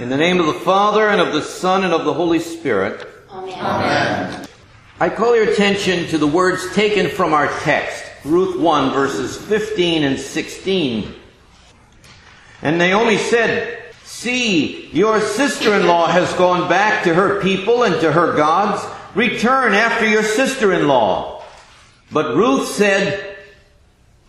In the name of the Father, and of the Son, and of the Holy Spirit. Amen. I call your attention to the words taken from our text, Ruth 1, verses 15 and 16. And Naomi said, See, your sister-in-law has gone back to her people and to her gods. Return after your sister-in-law. But Ruth said,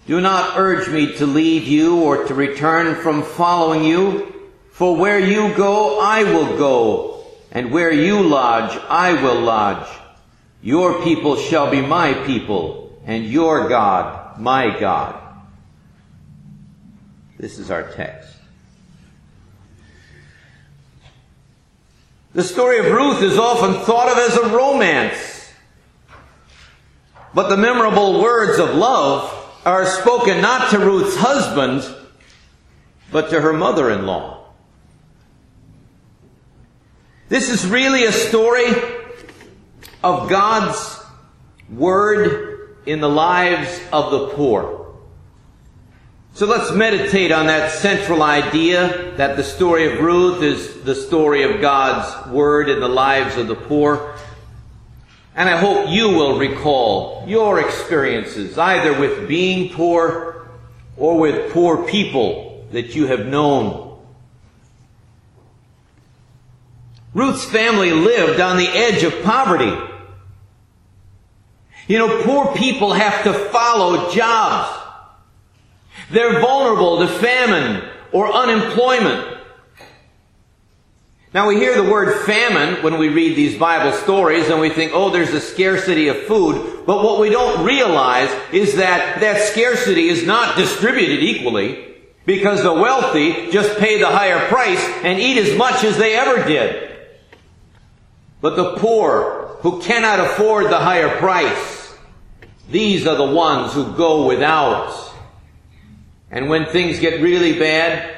Do not urge me to leave you or to return from following you. For where you go, I will go, and where you lodge, I will lodge. Your people shall be my people, and your God, my God. This is our text. The story of Ruth is often thought of as a romance. But the memorable words of love are spoken not to Ruth's husband, but to her mother-in-law. This is really a story of God's Word in the lives of the poor. So let's meditate on that central idea that the story of Ruth is the story of God's Word in the lives of the poor. And I hope you will recall your experiences either with being poor or with poor people that you have known Ruth's family lived on the edge of poverty. You know, poor people have to follow jobs. They're vulnerable to famine or unemployment. Now we hear the word famine when we read these Bible stories and we think, oh, there's a scarcity of food. But what we don't realize is that that scarcity is not distributed equally because the wealthy just pay the higher price and eat as much as they ever did. But the poor who cannot afford the higher price, these are the ones who go without. And when things get really bad,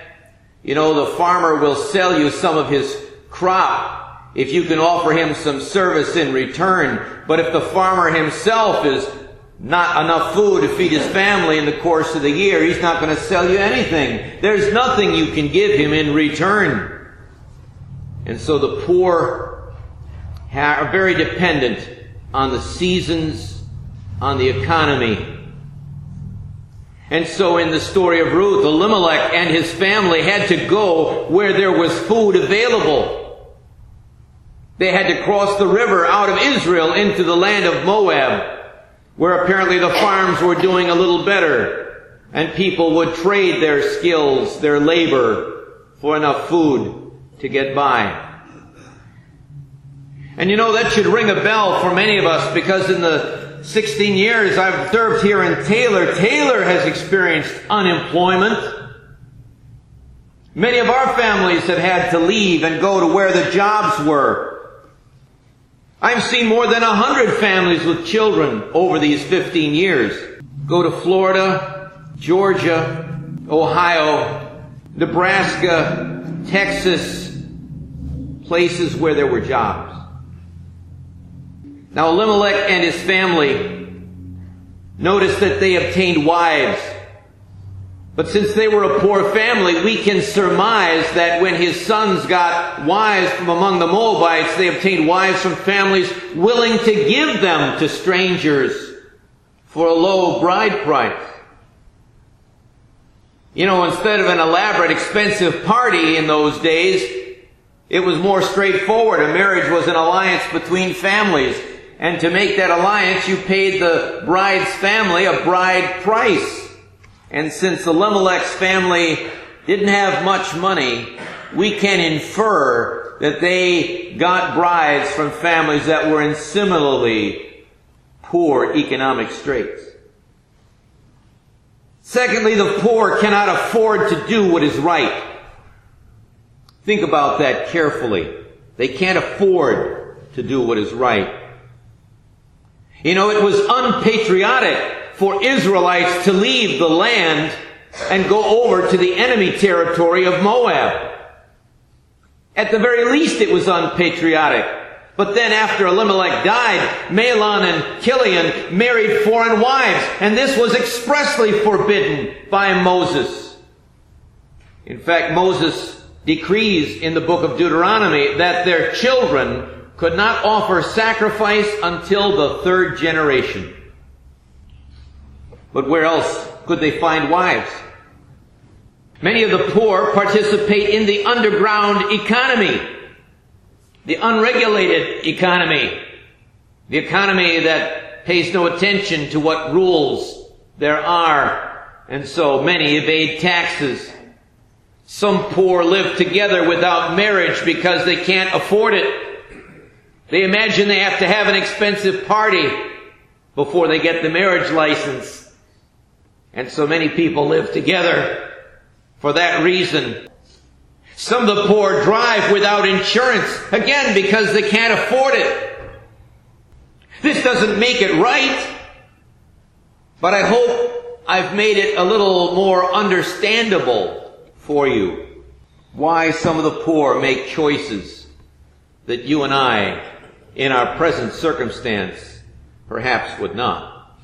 you know, the farmer will sell you some of his crop if you can offer him some service in return. But if the farmer himself is not enough food to feed his family in the course of the year, he's not going to sell you anything. There's nothing you can give him in return. And so the poor are very dependent on the seasons, on the economy. And so in the story of Ruth, Elimelech and his family had to go where there was food available. They had to cross the river out of Israel into the land of Moab, where apparently the farms were doing a little better, and people would trade their skills, their labor, for enough food to get by. And you know, that should ring a bell for many of us because in the 16 years I've served here in Taylor, Taylor has experienced unemployment. Many of our families have had to leave and go to where the jobs were. I've seen more than a hundred families with children over these 15 years go to Florida, Georgia, Ohio, Nebraska, Texas, places where there were jobs. Now Elimelech and his family notice that they obtained wives. But since they were a poor family, we can surmise that when his sons got wives from among the Moabites, they obtained wives from families willing to give them to strangers for a low bride price. You know, instead of an elaborate, expensive party in those days, it was more straightforward. A marriage was an alliance between families. And to make that alliance, you paid the bride's family a bride price. And since the Elimelech's family didn't have much money, we can infer that they got brides from families that were in similarly poor economic straits. Secondly, the poor cannot afford to do what is right. Think about that carefully. They can't afford to do what is right. You know, it was unpatriotic for Israelites to leave the land and go over to the enemy territory of Moab. At the very least, it was unpatriotic. But then after Elimelech died, Mahlon and Chilion married foreign wives, and this was expressly forbidden by Moses. In fact, Moses decrees in the book of Deuteronomy that their children could not offer sacrifice until the third generation. But where else could they find wives? Many of the poor participate in the underground economy, the unregulated economy, the economy that pays no attention to what rules there are, and so many evade taxes. Some poor live together without marriage because they can't afford it. They imagine they have to have an expensive party before they get the marriage license. And so many people live together for that reason. Some of the poor drive without insurance, again, because they can't afford it. This doesn't make it right, but I hope I've made it a little more understandable for you why some of the poor make choices that you and I in our present circumstance perhaps would not.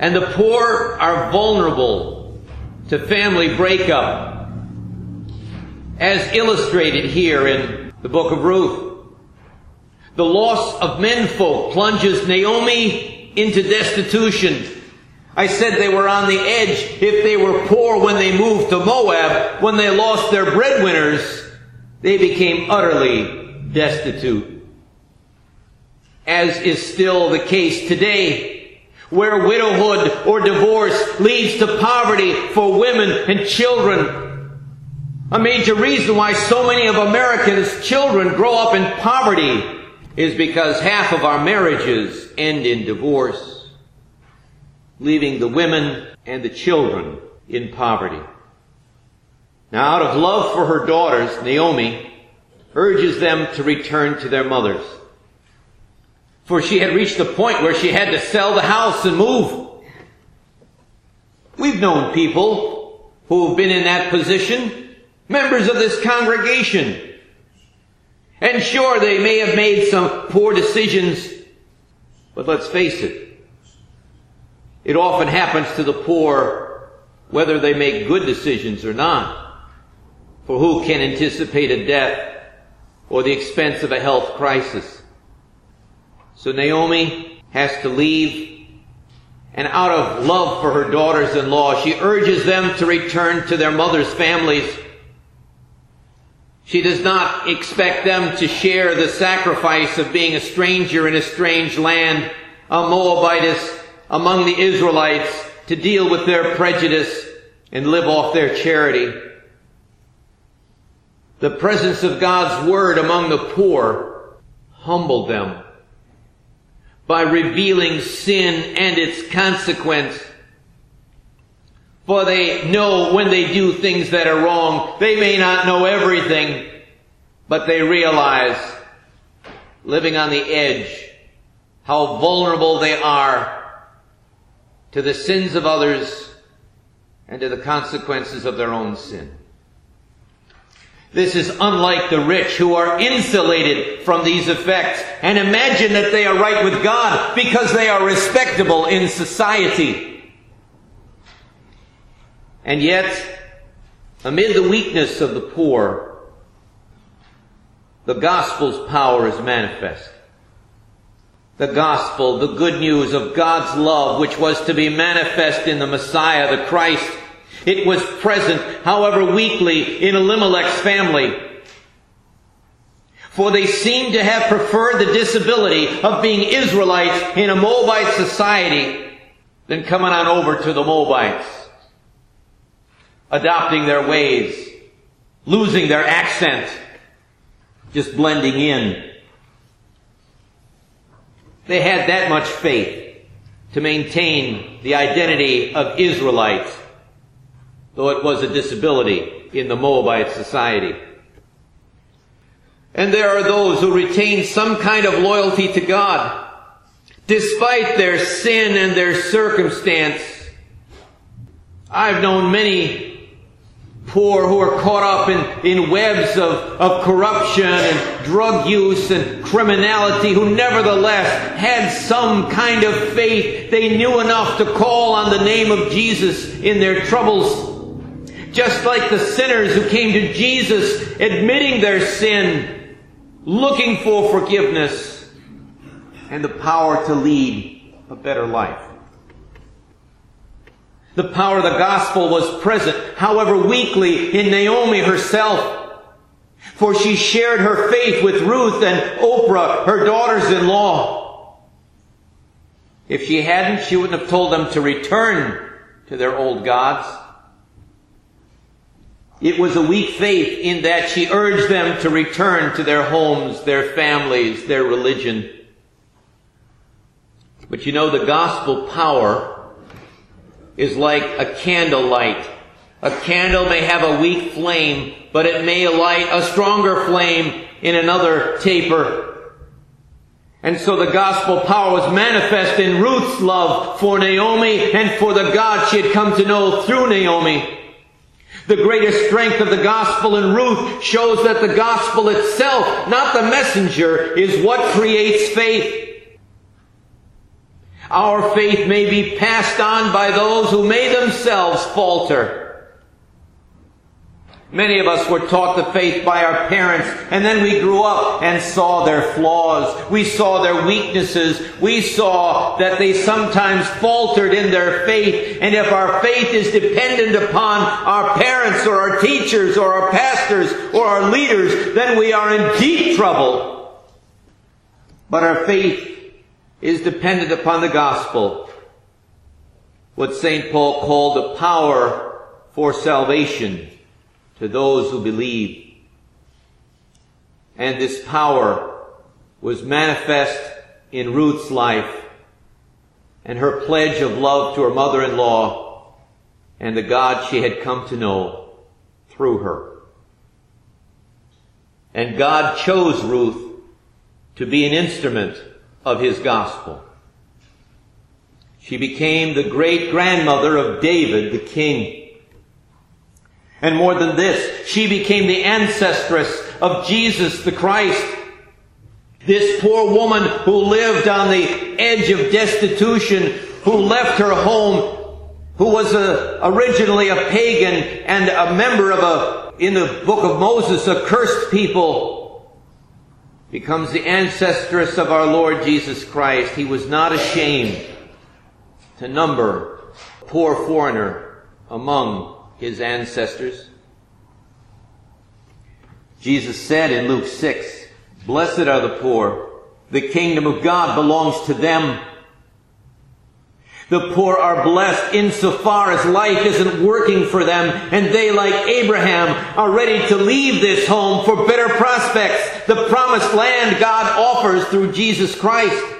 And the poor are vulnerable to family breakup, as illustrated here in the book of Ruth. The loss of menfolk plunges Naomi into destitution. I said they were on the edge if they were poor when they moved to Moab. When they lost their breadwinners, they became utterly destitute. As is still the case today, where widowhood or divorce leads to poverty for women and children. A major reason why so many of Americans' children grow up in poverty is because half of our marriages end in divorce, leaving the women and the children in poverty. Now, out of love for her daughters, Naomi urges them to return to their mothers. For she had reached the point where she had to sell the house and move. We've known people who have been in that position, members of this congregation. And sure, they may have made some poor decisions, but let's face it, it often happens to the poor whether they make good decisions or not. For who can anticipate a death or the expense of a health crisis. So Naomi has to leave and out of love for her daughters-in-law, she urges them to return to their mother's families. She does not expect them to share the sacrifice of being a stranger in a strange land, a Moabitess among the Israelites, to deal with their prejudice and live off their charity. The presence of God's Word among the poor humbled them by revealing sin and its consequence. For they know when they do things that are wrong, they may not know everything, but they realize, living on the edge, how vulnerable they are to the sins of others and to the consequences of their own sin. This is unlike the rich who are insulated from these effects and imagine that they are right with God because they are respectable in society. And yet, amid the weakness of the poor, the gospel's power is manifest. The gospel, the good news of God's love, which was to be manifest in the Messiah, the Christ, it was present, however weakly, in Elimelech's family. For they seem to have preferred the disability of being Israelites in a Moabite society than coming on over to the Moabites, adopting their ways, losing their accent, just blending in. They had that much faith to maintain the identity of Israelites though it was a disability in the Moabite society. And there are those who retain some kind of loyalty to God, despite their sin and their circumstance. I've known many poor who are caught up in, in webs of, of corruption and drug use and criminality who nevertheless had some kind of faith. They knew enough to call on the name of Jesus in their troubles Just like the sinners who came to Jesus admitting their sin, looking for forgiveness, and the power to lead a better life. The power of the gospel was present, however weakly, in Naomi herself. For she shared her faith with Ruth and Orpah, her daughters-in-law. If she hadn't, she wouldn't have told them to return to their old gods. It was a weak faith in that she urged them to return to their homes, their families, their religion. But you know, the gospel power is like a candlelight. A candle may have a weak flame, but it may light a stronger flame in another taper. And so the gospel power was manifest in Ruth's love for Naomi and for the God she had come to know through Naomi. The greatest strength of the gospel in Ruth shows that the gospel itself, not the messenger, is what creates faith. Our faith may be passed on by those who may themselves falter. Many of us were taught the faith by our parents, and then we grew up and saw their flaws. We saw their weaknesses. We saw that they sometimes faltered in their faith. And if our faith is dependent upon our parents or our teachers or our pastors or our leaders, then we are in deep trouble. But our faith is dependent upon the gospel. What St. Paul called the power for salvation to those who believe. And this power was manifest in Ruth's life and her pledge of love to her mother-in-law and the God she had come to know through her. And God chose Ruth to be an instrument of his gospel. She became the great grandmother of David the king. And more than this, she became the ancestress of Jesus the Christ. This poor woman who lived on the edge of destitution, who left her home, who was a, originally a pagan and a member of a, in the book of Moses, a cursed people, becomes the ancestress of our Lord Jesus Christ, he was not ashamed to number a poor foreigner among his ancestors. Jesus said in Luke 6, Blessed are the poor. The kingdom of God belongs to them. The poor are blessed insofar as life isn't working for them and they, like Abraham, are ready to leave this home for better prospects, the promised land God offers through Jesus Christ.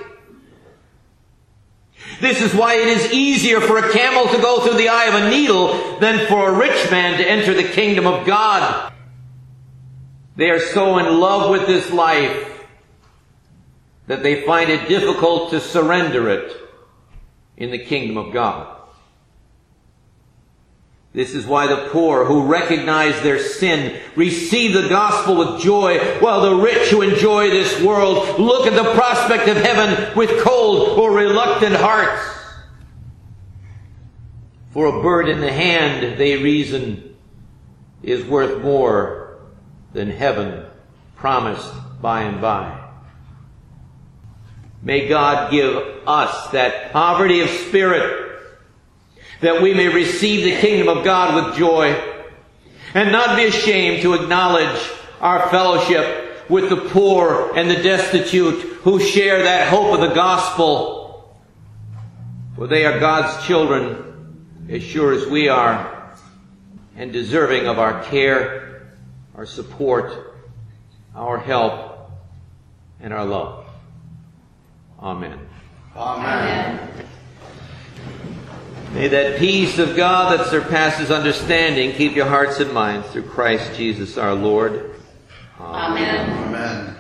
This is why it is easier for a camel to go through the eye of a needle than for a rich man to enter the kingdom of God. They are so in love with this life that they find it difficult to surrender it in the kingdom of God. This is why the poor who recognize their sin receive the gospel with joy, while the rich who enjoy this world look at the prospect of heaven with cold or reluctant hearts. For a bird in the hand, they reason, is worth more than heaven promised by and by. May God give us that poverty of spirit that we may receive the kingdom of God with joy and not be ashamed to acknowledge our fellowship with the poor and the destitute who share that hope of the gospel. For they are God's children as sure as we are and deserving of our care, our support, our help, and our love. Amen. Amen. May that peace of God that surpasses understanding keep your hearts and minds through Christ Jesus our Lord. Amen.